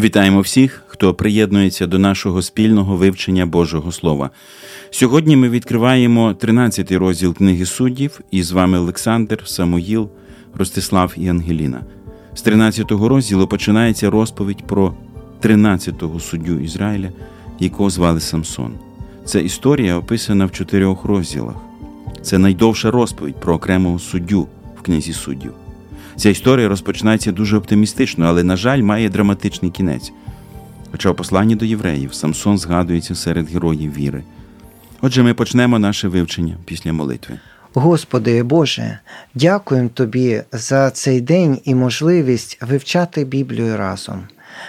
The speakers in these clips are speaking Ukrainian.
Вітаємо всіх, хто приєднується до нашого спільного вивчення Божого Слова. Сьогодні ми відкриваємо 13-й розділ книги суддів, і з вами Олександр, Самуїл, Ростислав і Ангеліна. З 13-го розділу починається розповідь про 13-го суддю Ізраїля, якого звали Самсон. Ця історія описана в чотирьох розділах. Це найдовша розповідь про окремого суддю в книзі суддів. Ця історія розпочинається дуже оптимістично, але, на жаль, має драматичний кінець. Хоча у посланні до євреїв Самсон згадується серед героїв віри. Отже, ми почнемо наше вивчення після молитви. Господи Боже, дякуємо Тобі за цей день і можливість вивчати Біблію разом.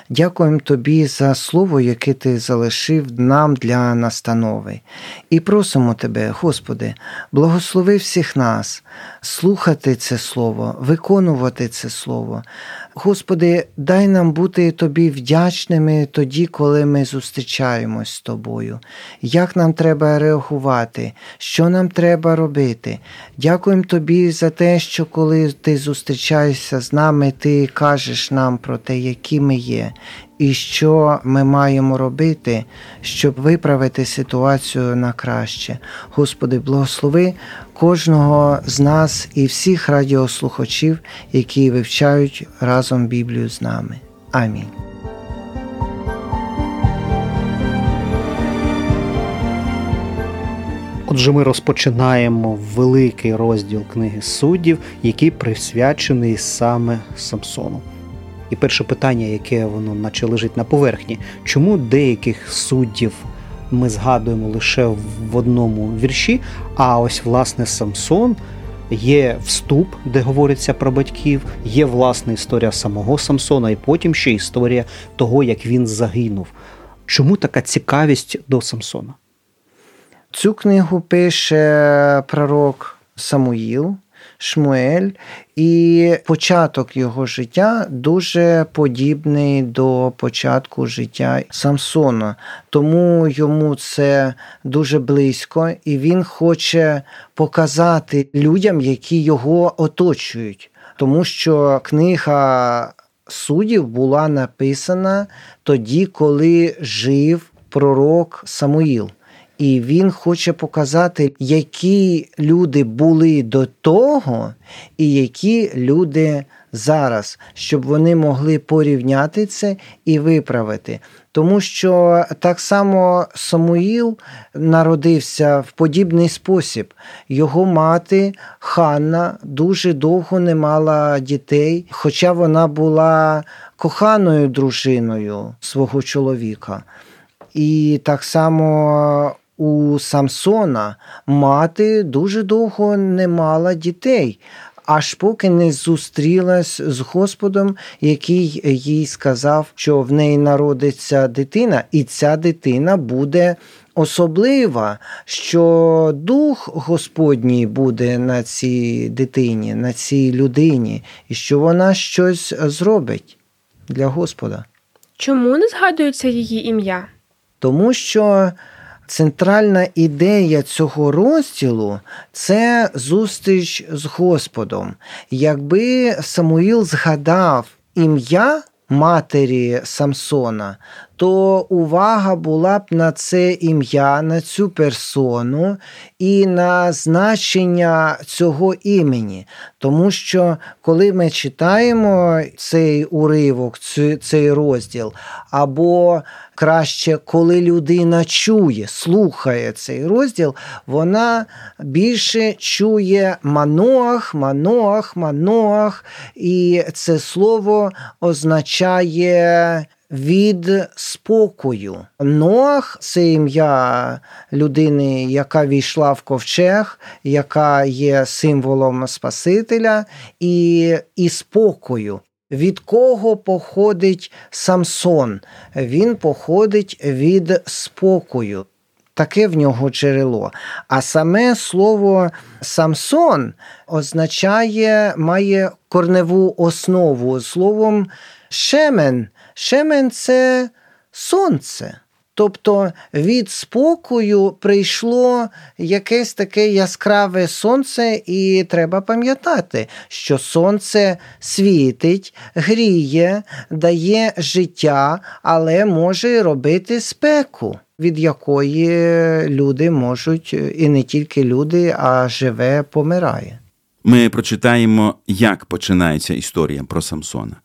Дякуємо Тобі за слово, яке Ти залишив нам для настанови. І просимо Тебе, Господи, благослови всіх нас, слухати це Слово, виконувати це Слово. Господи, дай нам бути Тобі вдячними тоді, коли ми зустрічаємось з Тобою. Як нам треба реагувати, що нам треба робити. Дякуємо Тобі за те, що коли ти зустрічаєшся з нами, ти кажеш нам про те, які ми є і що ми маємо робити, щоб виправити ситуацію на краще. Господи, благослови кожного з нас і всіх радіослухачів, які вивчають разом Біблію з нами. Амінь. Отже, ми розпочинаємо великий розділ книги суддів, який присвячений саме Самсону. І перше питання, яке воно наче лежить на поверхні, чому деяких суддів ми згадуємо лише в одному вірші, а ось власне Самсон. Є вступ, де говориться про батьків, є власна історія самого Самсона, і потім ще історія того, як він загинув. Чому така цікавість до Самсона? Цю книгу пише пророк Самуїл. Шмуель, і початок його життя дуже подібний до початку життя Самсона. Тому йому це дуже близько, і він хоче показати людям, які його оточують. Тому що книга суддів була написана тоді, коли жив пророк Самуїл. І він хоче показати, які люди були до того, і які люди зараз, щоб вони могли порівняти це і виправити. Тому що так само Самуїл народився в подібний спосіб. Його мати Ханна дуже довго не мала дітей, хоча вона була коханою дружиною свого чоловіка. І так само у Самсона мати дуже довго не мала дітей, аж поки не зустрілась з Господом, який їй сказав, що в неї народиться дитина, і ця дитина буде. Особлива, що дух Господній буде на цій дитині, на цій людині, і що вона щось зробить для Господа. Чому не згадується її ім'я? Тому що центральна ідея цього розділу це зустріч з Господом. Якби Самуїл згадав ім'я матері Самсона, то увага була б на це ім'я, на цю персону і на значення цього імені. Тому що коли ми читаємо цей уривок, цей розділ, або краще, коли людина чує, слухає цей розділ, вона більше чує маноах, маноах, маноах, і це слово означає від спокою. Ноах це ім'я людини, яка війшла в ковчег, яка є символом Спасителя, і, і спокою. Від кого походить Самсон? Він походить від спокою. Таке в нього джерело. А саме слово Самсон означає, має корневу основу словом шемен. Шемен це сонце. Тобто від спокою прийшло якесь таке яскраве сонце, і треба пам'ятати, що сонце світить, гріє, дає життя, але може робити спеку. Від якої люди можуть, і не тільки люди, а живе помирає. Ми прочитаємо, як починається історія про Самсона.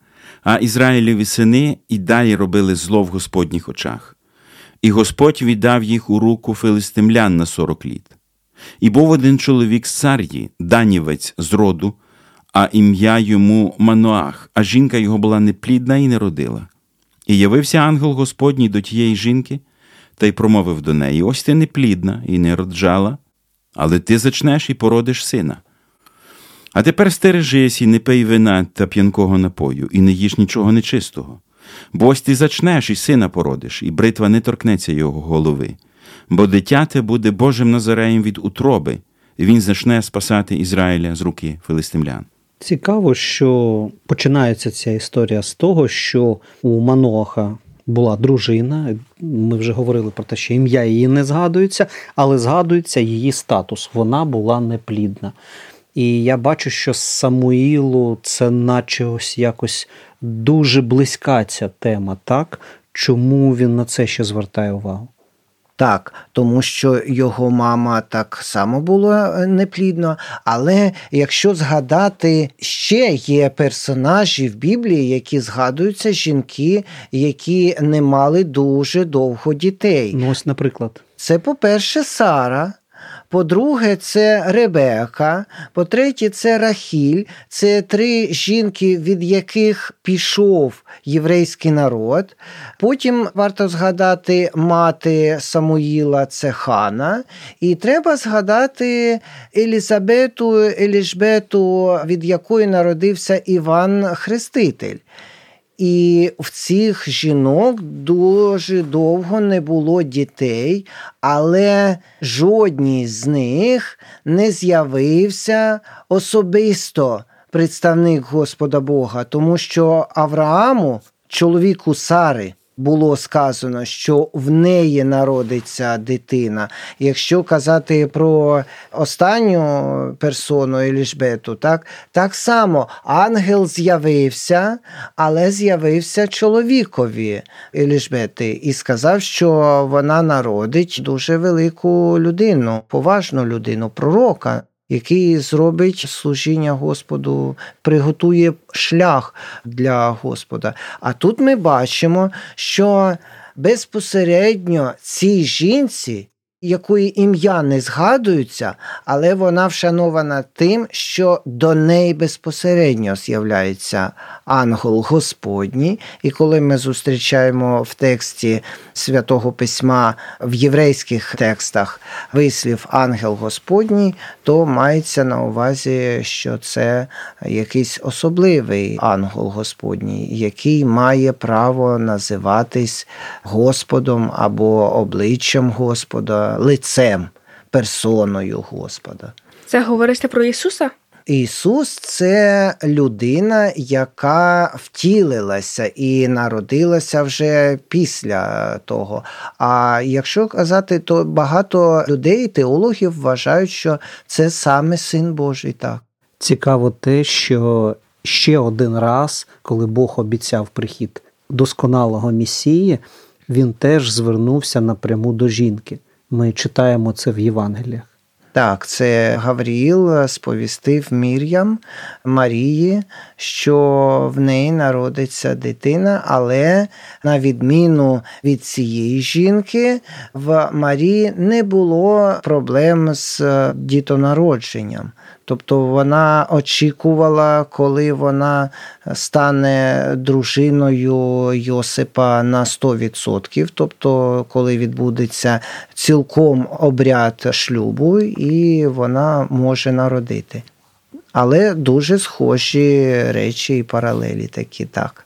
А Ізраїлеві сини і далі робили зло в Господніх очах. І Господь віддав їх у руку филистимлян на сорок літ. І був один чоловік з цар'ї, данівець з роду, а ім'я йому Маноах, а жінка його була неплідна і не родила. І явився ангел Господній до тієї жінки та й промовив до неї: Ось ти неплідна і не роджала, але ти зачнеш і породиш сина. А тепер стережись і не пий вина та п'янкого напою, і не їж нічого нечистого. Бо ось ти зачнеш і сина породиш, і бритва не торкнеться його голови, бо дитяте буде Божим Назареєм від утроби, і він зачне спасати Ізраїля з руки филистимлян. Цікаво, що починається ця історія з того, що у Маноха була дружина. Ми вже говорили про те, що ім'я її не згадується, але згадується її статус. Вона була неплідна. І я бачу, що Самуїлу це наче ось якось дуже близька ця тема, так? Чому він на це ще звертає увагу? Так, тому що його мама так само була е, неплідна. Але якщо згадати, ще є персонажі в Біблії, які згадуються жінки, які не мали дуже довго дітей. Ну, ось, наприклад, це, по-перше, Сара. По-друге, це Ребека, по-третє, це Рахіль. Це три жінки, від яких пішов єврейський народ. Потім варто згадати мати Самуїла, це Хана. І треба згадати Елізабету, Еліжбету, від якої народився Іван Хреститель. І в цих жінок дуже довго не було дітей, але жодній з них не з'явився особисто представник Господа Бога, тому що Аврааму, чоловіку Сари, було сказано, що в неї народиться дитина. Якщо казати про останню персону Елішбету, так так само ангел з'явився, але з'явився чоловікові Елішбети і сказав, що вона народить дуже велику людину, поважну людину, пророка який зробить служіння Господу, приготує шлях для Господа. А тут ми бачимо, що безпосередньо цій жінці якої ім'я не згадується, але вона вшанована тим, що до неї безпосередньо з'являється ангел Господній. І коли ми зустрічаємо в тексті святого письма в єврейських текстах вислів ангел Господній, то мається на увазі, що це якийсь особливий ангел Господній, який має право називатись Господом або обличчям Господа лицем, персоною Господа. Це говориться про Ісуса? Ісус це людина, яка втілилася і народилася вже після того. А якщо казати, то багато людей, теологів вважають, що це саме син Божий. Так цікаво те, що ще один раз, коли Бог обіцяв прихід досконалого Месії, він теж звернувся напряму до жінки. Ми читаємо це в Євангеліях. Так, це Гавріїл сповістив Мір'ям Марії, що в неї народиться дитина, але на відміну від цієї жінки, в Марії не було проблем з дітонародженням. Тобто вона очікувала, коли вона стане дружиною Йосипа на 100%, тобто коли відбудеться цілком обряд шлюбу, і вона може народити. Але дуже схожі речі і паралелі такі так.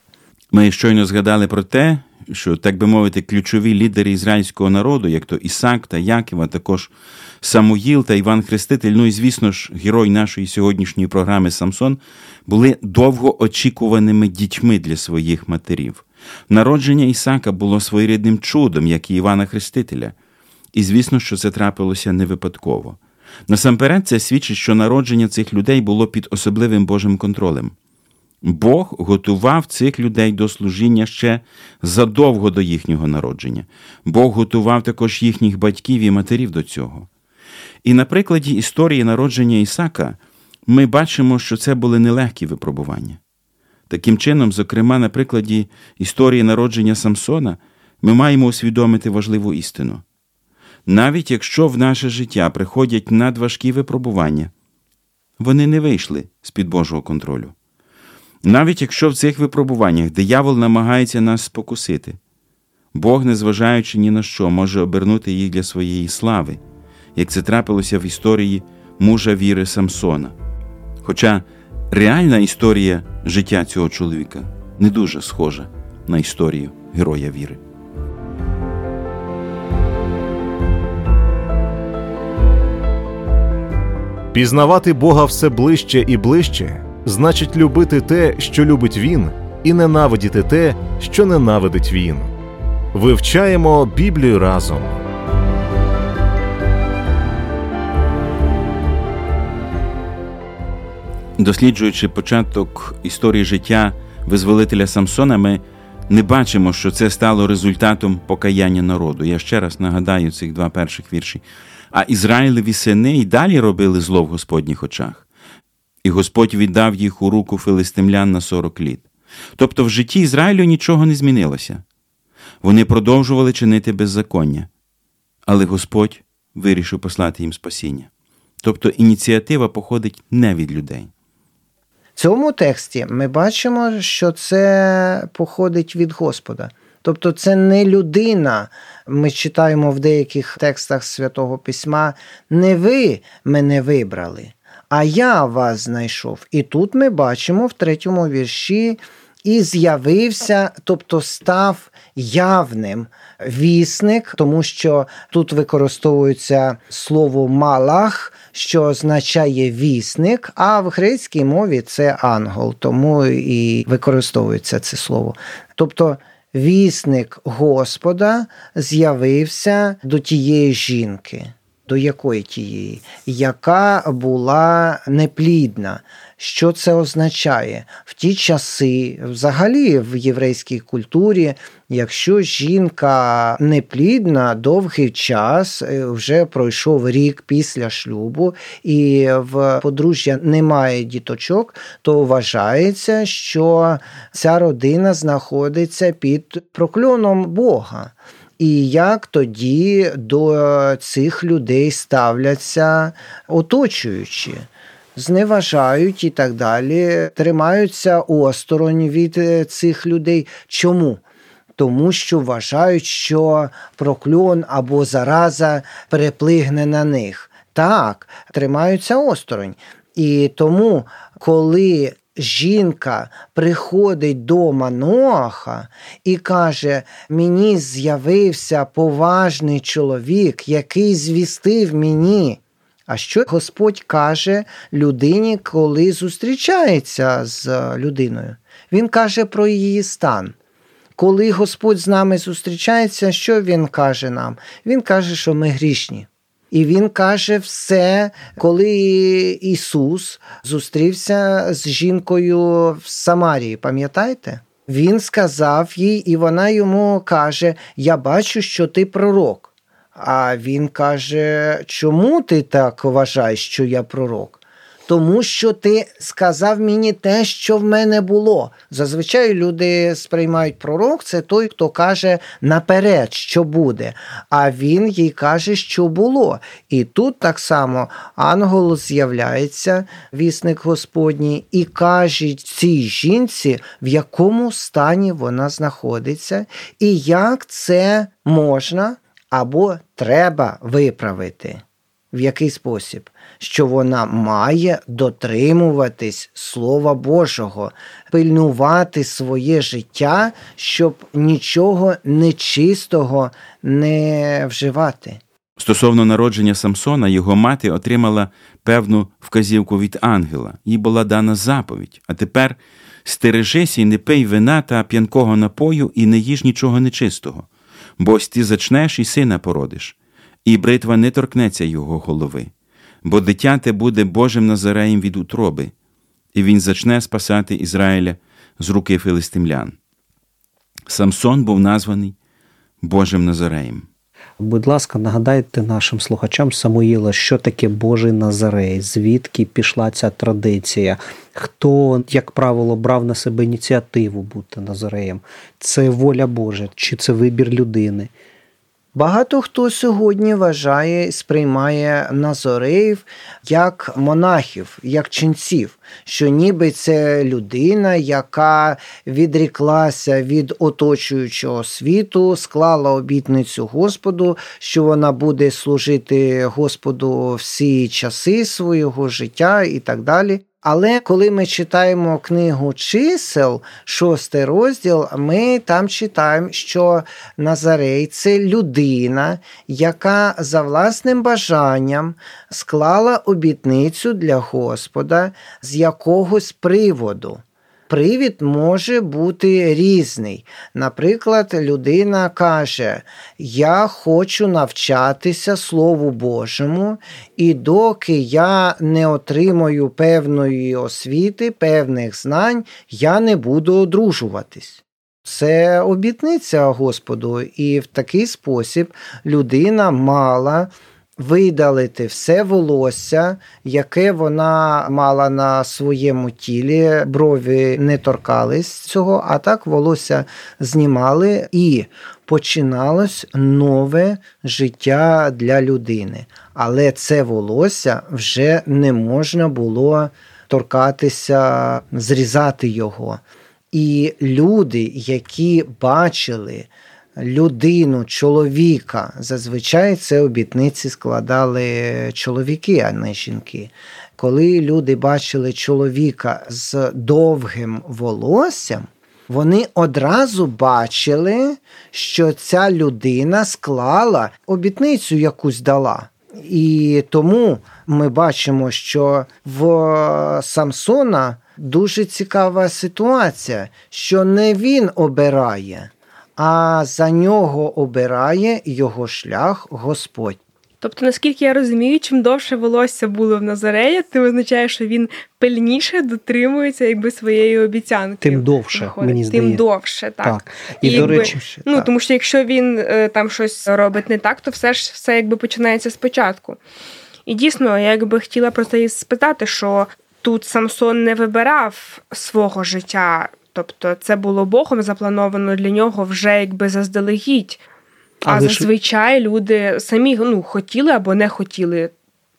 Ми щойно згадали про те, що, так би мовити, ключові лідери ізраїльського народу, як то Ісак та Яків, а також Самуїл та Іван Хреститель, ну і, звісно ж, герой нашої сьогоднішньої програми Самсон, були довго очікуваними дітьми для своїх матерів. Народження Ісака було своєрідним чудом, як і Івана Хрестителя, і звісно, що це трапилося не випадково. Насамперед, це свідчить, що народження цих людей було під особливим Божим контролем. Бог готував цих людей до служіння ще задовго до їхнього народження. Бог готував також їхніх батьків і матерів до цього. І на прикладі історії народження Ісака ми бачимо, що це були нелегкі випробування. Таким чином, зокрема, на прикладі історії народження Самсона, ми маємо усвідомити важливу істину. Навіть якщо в наше життя приходять надважкі випробування, вони не вийшли з під Божого контролю. Навіть якщо в цих випробуваннях диявол намагається нас спокусити, Бог, незважаючи ні на що, може обернути їх для своєї слави, як це трапилося в історії мужа віри Самсона. Хоча реальна історія життя цього чоловіка не дуже схожа на історію героя віри. Пізнавати Бога все ближче і ближче значить любити те, що любить Він, і ненавидіти те, що ненавидить Він. Вивчаємо Біблію разом. Досліджуючи початок історії життя визволителя Самсона, ми не бачимо, що це стало результатом покаяння народу. Я ще раз нагадаю цих два перших вірші. А Ізраїлеві сини й далі робили зло в Господніх очах, і Господь віддав їх у руку филистимлян на сорок літ. Тобто в житті Ізраїлю нічого не змінилося. Вони продовжували чинити беззаконня, але Господь вирішив послати їм спасіння. Тобто ініціатива походить не від людей. Цьому тексті ми бачимо, що це походить від Господа. Тобто це не людина. Ми читаємо в деяких текстах Святого Письма, не ви мене вибрали, а я вас знайшов. І тут ми бачимо в третьому вірші і з'явився, тобто став явним вісник, тому що тут використовується слово малах, що означає вісник, а в грецькій мові це ангел, тому і використовується це слово. Тобто вісник Господа з'явився до тієї жінки. До якої тієї, яка була неплідна. Що це означає? В ті часи, взагалі в єврейській культурі, якщо жінка неплідна, довгий час, е, вже пройшов рік після шлюбу, і в подружжя немає діточок, то вважається, що ця родина знаходиться під прокльоном Бога. І як тоді до цих людей ставляться оточуючі? Зневажають і так далі, тримаються осторонь від е, цих людей. Чому? Тому що вважають, що прокльон або зараза переплигне на них. Так, тримаються осторонь. І тому, коли жінка приходить до Маноаха і каже: Мені з'явився поважний чоловік, який звістив мені. А що Господь каже людині, коли зустрічається з людиною? Він каже про її стан. Коли Господь з нами зустрічається, що Він каже нам? Він каже, що ми грішні. І він каже все, коли Ісус зустрівся з жінкою в Самарії, пам'ятаєте? Він сказав їй, і вона йому каже: Я бачу, що ти пророк. А він каже, чому ти так вважаєш, що я пророк? Тому що ти сказав мені те, що в мене було. Зазвичай люди сприймають пророк, це той, хто каже наперед, що буде. А він їй каже, що було. І тут так само ангел з'являється, вісник Господній, і каже цій жінці, в якому стані вона знаходиться, і як це можна або треба виправити. В який спосіб? Що вона має дотримуватись Слова Божого, пильнувати своє життя, щоб нічого нечистого не вживати. Стосовно народження Самсона, його мати отримала певну вказівку від ангела, їй була дана заповідь. А тепер Стережись і не пий вина та п'янкого напою, і не їж нічого нечистого, бо ось ти зачнеш і сина породиш, і бритва не торкнеться його голови, бо дитя те буде Божим Назареєм від утроби, і він зачне спасати Ізраїля з руки филистимлян. Самсон був названий Божим Назареєм. Будь ласка, нагадайте нашим слухачам Самуїла, що таке Божий Назарей, звідки пішла ця традиція, хто, як правило, брав на себе ініціативу бути Назареєм? Це воля Божа чи це вибір людини? Багато хто сьогодні вважає і сприймає назореїв як монахів, як ченців, що ніби це людина, яка відріклася від оточуючого світу, склала обітницю Господу, що вона буде служити Господу всі часи свого життя і так далі. Але коли ми читаємо книгу чисел, шостий розділ, ми там читаємо, що Назарей це людина, яка за власним бажанням склала обітницю для Господа з якогось приводу. Привід може бути різний. Наприклад, людина каже: Я хочу навчатися Слову Божому, і доки я не отримаю певної освіти, певних знань, я не буду одружуватись. Це обітниця Господу, і в такий спосіб людина мала видалити все волосся, яке вона мала на своєму тілі, брові не торкались цього, а так волосся знімали і починалось нове життя для людини. Але це волосся вже не можна було торкатися, зрізати його. І люди, які бачили людину, чоловіка. Зазвичай це обітниці складали чоловіки, а не жінки. Коли люди бачили чоловіка з довгим волоссям, вони одразу бачили, що ця людина склала обітницю якусь дала. І тому ми бачимо, що в Самсона дуже цікава ситуація, що не він обирає а за нього обирає його шлях Господь. Тобто, наскільки я розумію, чим довше волосся було в Назарея, це означає, що він пильніше дотримується якби своєї обіцянки. Тим довше виходить. мені Тим довше, так. Так. І, І до якби- речі, Ну Так. тому що якщо він е, там щось робить не так, то все ж все якби починається спочатку. І дійсно, я якби хотіла просто її спитати, що тут Самсон не вибирав свого життя, тобто це було Богом заплановано для нього вже якби заздалегідь. А ж- зазвичай люди самі ну, хотіли або не хотіли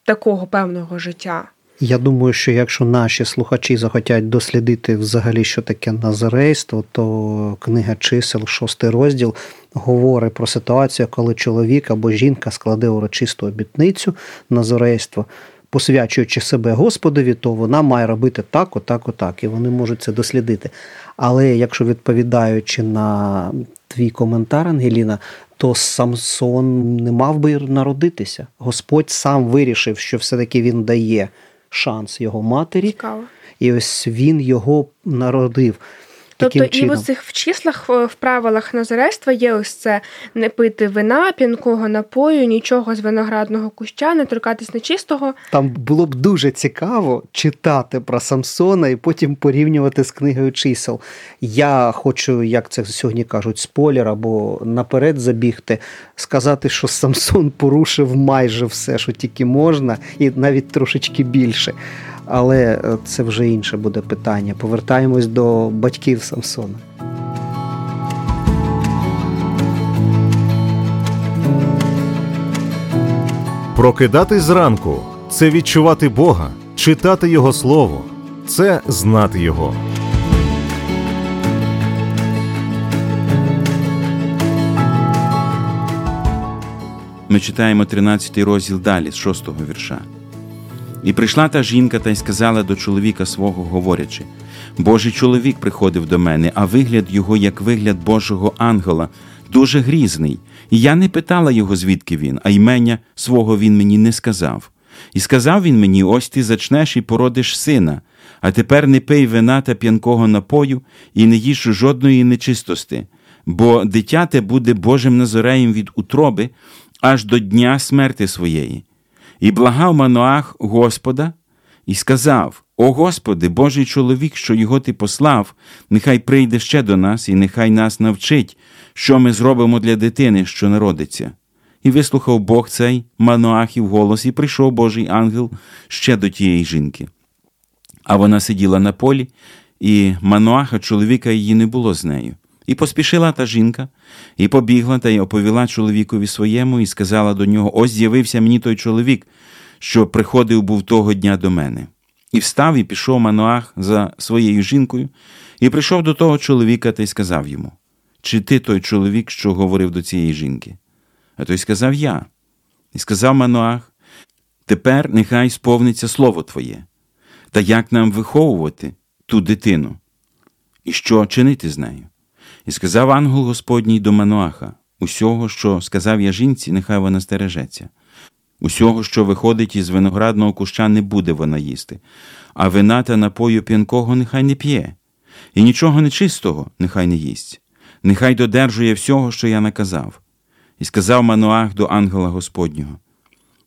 такого певного життя. Я думаю, що якщо наші слухачі захотять дослідити взагалі, що таке назарейство, то книга чисел, шостий розділ, говорить про ситуацію, коли чоловік або жінка складе урочисту обітницю назарейство, посвячуючи себе Господові, то вона має робити так, отак, отак, і вони можуть це дослідити. Але якщо відповідаючи на твій коментар, Ангеліна, то Самсон не мав би народитися. Господь сам вирішив, що все-таки він дає шанс його матері, Цікаво. і ось він його народив. Тобто Таким і чином. в цих в числах в правилах назарейства є ось це не пити вина, п'янкого напою, нічого з виноградного куща, не торкатись нечистого. Там було б дуже цікаво читати про Самсона і потім порівнювати з книгою чисел. Я хочу, як це сьогодні кажуть, спойлер або наперед забігти, сказати, що Самсон порушив майже все, що тільки можна, і навіть трошечки більше. Але е, це вже інше буде питання. Повертаємось до батьків Самсона. Прокидатись зранку це відчувати Бога, читати Його Слово, це знати Його. Ми читаємо 13 розділ далі, з 6 вірша. І прийшла та жінка та й сказала до чоловіка свого, говорячи: Божий чоловік приходив до мене, а вигляд його, як вигляд Божого ангела, дуже грізний. І я не питала його, звідки він, а ймення свого він мені не сказав. І сказав він мені: ось ти зачнеш і породиш сина, А тепер не пий вина та п'янкого напою і не їж жодної нечистости, бо дитяте буде Божим назореєм від утроби аж до дня смерти своєї. І благав Маноах Господа і сказав: О Господи, Божий чоловік, що його ти послав, нехай прийде ще до нас, і нехай нас навчить, що ми зробимо для дитини, що народиться. І вислухав Бог цей Маноахів голос, і прийшов Божий ангел ще до тієї жінки. А вона сиділа на полі, і Маноаха, чоловіка її не було з нею. І поспішила та жінка, і побігла та й оповіла чоловікові своєму, і сказала до нього: Ось з'явився мені той чоловік, що приходив був того дня до мене. І встав і пішов Маноах за своєю жінкою, і прийшов до того чоловіка та й сказав йому: Чи ти той чоловік, що говорив до цієї жінки? А той сказав Я. І сказав Маноах: Тепер нехай сповниться слово Твоє. Та як нам виховувати ту дитину? І що чинити з нею? І сказав ангел Господній до Маноаха: Усього, що сказав я жінці, нехай вона стережеться. Усього, що виходить із виноградного куща, не буде вона їсти, а вина та напою п'янкого нехай не п'є, і нічого нечистого нехай не їсть, нехай додержує всього, що я наказав. І сказав Мануах до ангела Господнього: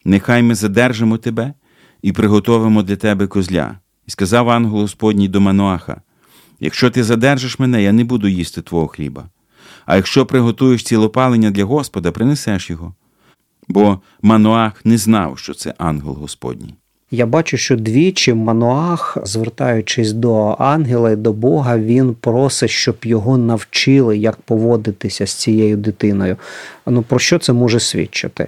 Нехай ми задержимо тебе і приготовимо для тебе козля. І сказав ангел Господній до Мануаха: Якщо ти задержиш мене, я не буду їсти твого хліба. А якщо приготуєш цілопалення для Господа, принесеш його. Бо Мануах не знав, що це ангел Господній. Я бачу, що двічі Мануах, звертаючись до ангела і до Бога, він просить, щоб його навчили, як поводитися з цією дитиною. Ну про що це може свідчити?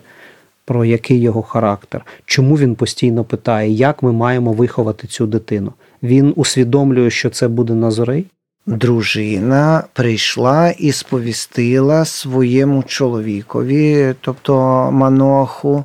Про який його характер? Чому він постійно питає, як ми маємо виховати цю дитину? Він усвідомлює, що це буде Назорей? Дружина прийшла і сповістила своєму чоловікові, тобто Маноху,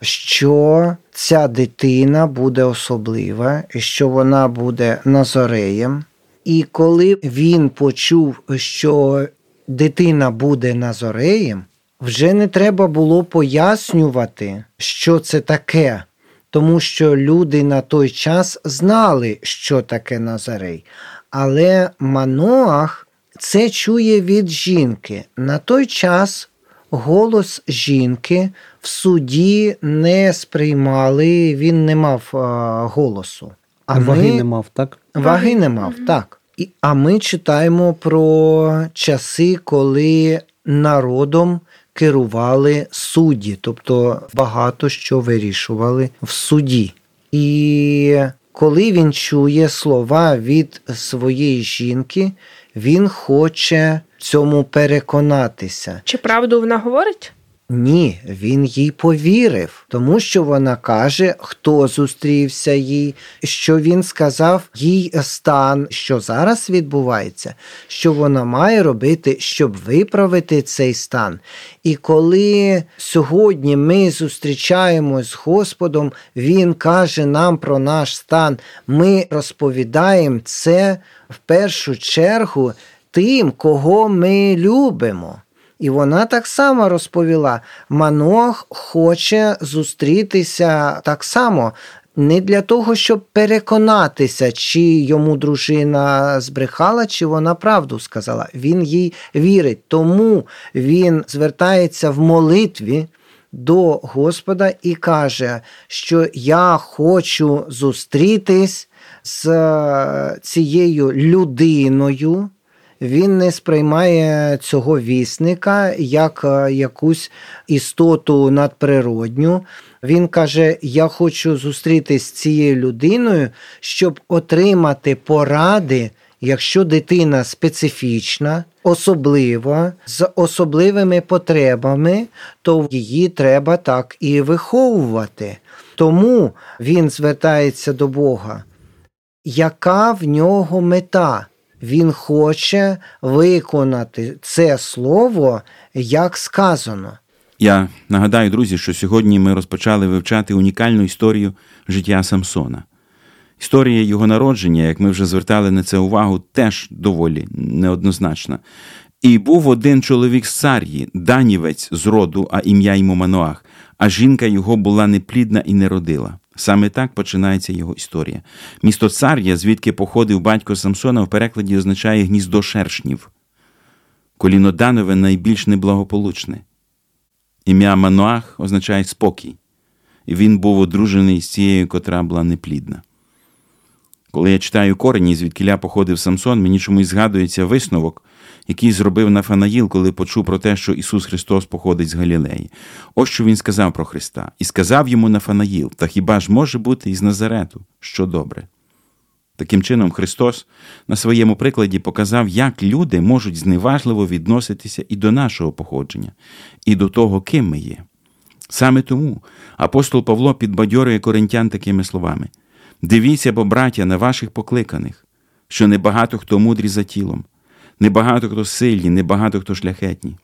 що ця дитина буде особлива, що вона буде Назореєм. І коли він почув, що дитина буде Назореєм, вже не треба було пояснювати, що це таке, тому що люди на той час знали, що таке Назарей. Але Маноах це чує від жінки. На той час голос жінки в суді не сприймали, він не мав а, голосу. А ваги не мав, так? Ваги не мав, так. І, А ми читаємо про часи, коли народом керували судді, тобто багато що вирішували в суді. І коли він чує слова від своєї жінки, він хоче цьому переконатися. Чи правду вона говорить? Ні, він їй повірив, тому що вона каже, хто зустрівся їй, що він сказав їй стан, що зараз відбувається, що вона має робити, щоб виправити цей стан. І коли сьогодні ми зустрічаємось з Господом, Він каже нам про наш стан, ми розповідаємо це в першу чергу тим, кого ми любимо. І вона так само розповіла: Манох хоче зустрітися так само. Не для того, щоб переконатися, чи йому дружина збрехала, чи вона правду сказала. Він їй вірить. Тому він звертається в молитві до Господа і каже, що я хочу зустрітись з цією людиною він не сприймає цього вісника як е, якусь істоту надприродню. Він каже: Я хочу зустрітися з цією людиною, щоб отримати поради. Якщо дитина специфічна, особлива, з особливими потребами, то її треба так і виховувати. Тому він звертається до Бога. Яка в нього мета? Він хоче виконати це слово, як сказано. Я нагадаю, друзі, що сьогодні ми розпочали вивчати унікальну історію життя Самсона. Історія його народження, як ми вже звертали на це увагу, теж доволі неоднозначна. І був один чоловік з цар'ї, данівець з роду, а ім'я йому Маноах, а жінка його була неплідна і не родила. Саме так починається його історія. Місто Цар'я, звідки походив батько Самсона, в перекладі означає гніздо шершнів. Коліно Данове найбільш неблагополучне. Ім'я Мануах означає спокій, і він був одружений з цією, котра була неплідна. Коли я читаю корені, звідкиля походив Самсон, мені чомусь згадується висновок, який зробив Нафанаїл, коли почув про те, що Ісус Христос походить з Галілеї. Ось що Він сказав про Христа. І сказав йому Нафанаїл: Та хіба ж може бути із Назарету, що добре? Таким чином, Христос на своєму прикладі показав, як люди можуть зневажливо відноситися і до нашого походження, і до того, ким ми є. Саме тому апостол Павло підбадьорює коринтян такими словами: Дивіться, бо, браття, на ваших покликаних, що небагато хто мудрі за тілом, небагато хто сильні, небагато хто шляхетні.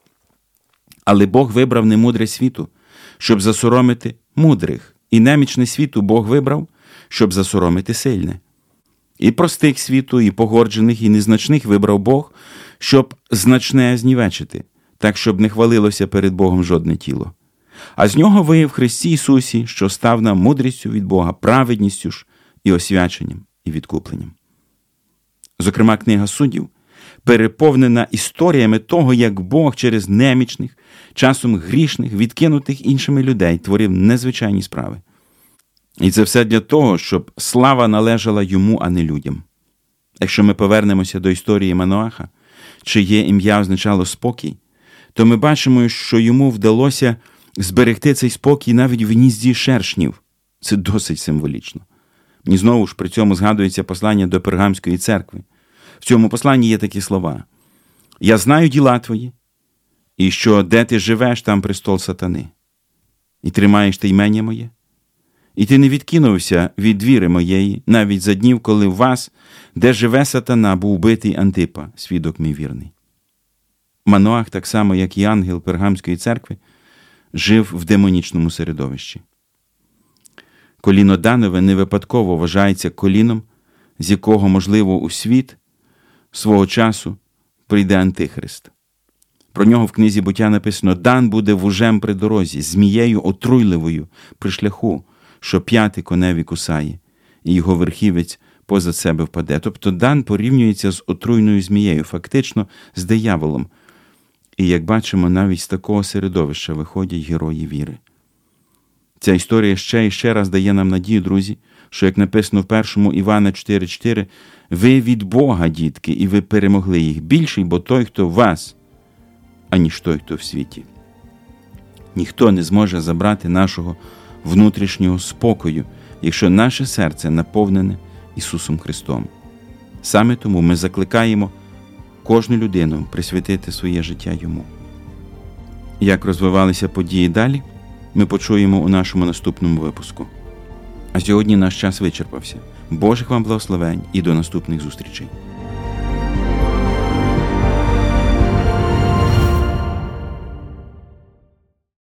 Але Бог вибрав немудре світу, щоб засоромити мудрих, і немічне світу Бог вибрав, щоб засоромити сильне. І простих світу, і погорджених, і незначних вибрав Бог, щоб значне знівечити, так щоб не хвалилося перед Богом жодне тіло. А з нього виявив Христі Ісусі, що став нам мудрістю від Бога, праведністю ж і освяченням, і відкупленням. Зокрема, книга суддів переповнена історіями того, як Бог через немічних, часом грішних, відкинутих іншими людей творив незвичайні справи. І це все для того, щоб слава належала йому, а не людям. Якщо ми повернемося до історії Маноаха, чиє ім'я означало спокій, то ми бачимо, що йому вдалося зберегти цей спокій навіть в гнізді шершнів. Це досить символічно. І знову ж при цьому згадується послання до Пергамської церкви. В цьому посланні є такі слова: Я знаю діла твої, і що де ти живеш, там престол сатани, і тримаєш ти ймення моє, і ти не відкинувся від віри моєї, навіть за днів, коли в вас, де живе сатана, був битий Антипа, свідок мій вірний. Маноах, так само, як і ангел Пергамської церкви, жив в демонічному середовищі. Коліно Данове не випадково вважається коліном, з якого, можливо, у світ свого часу прийде Антихрист. Про нього в книзі буття написано: Дан буде вужем при дорозі, змією отруйливою при шляху, що п'яти коневі кусає, і його верхівець поза себе впаде. Тобто Дан порівнюється з отруйною змією, фактично з дияволом. І як бачимо, навіть з такого середовища виходять герої віри. Ця історія ще і ще раз дає нам надію, друзі, що, як написано в першому Івана 4,4, ви від Бога, дітки, і ви перемогли їх більший, бо той, хто в вас, аніж той, хто в світі. Ніхто не зможе забрати нашого внутрішнього спокою, якщо наше серце наповнене Ісусом Христом. Саме тому ми закликаємо кожну людину присвятити своє життя Йому. Як розвивалися події далі, ми почуємо у нашому наступному випуску. А сьогодні наш час вичерпався. Божих вам благословень і до наступних зустрічей!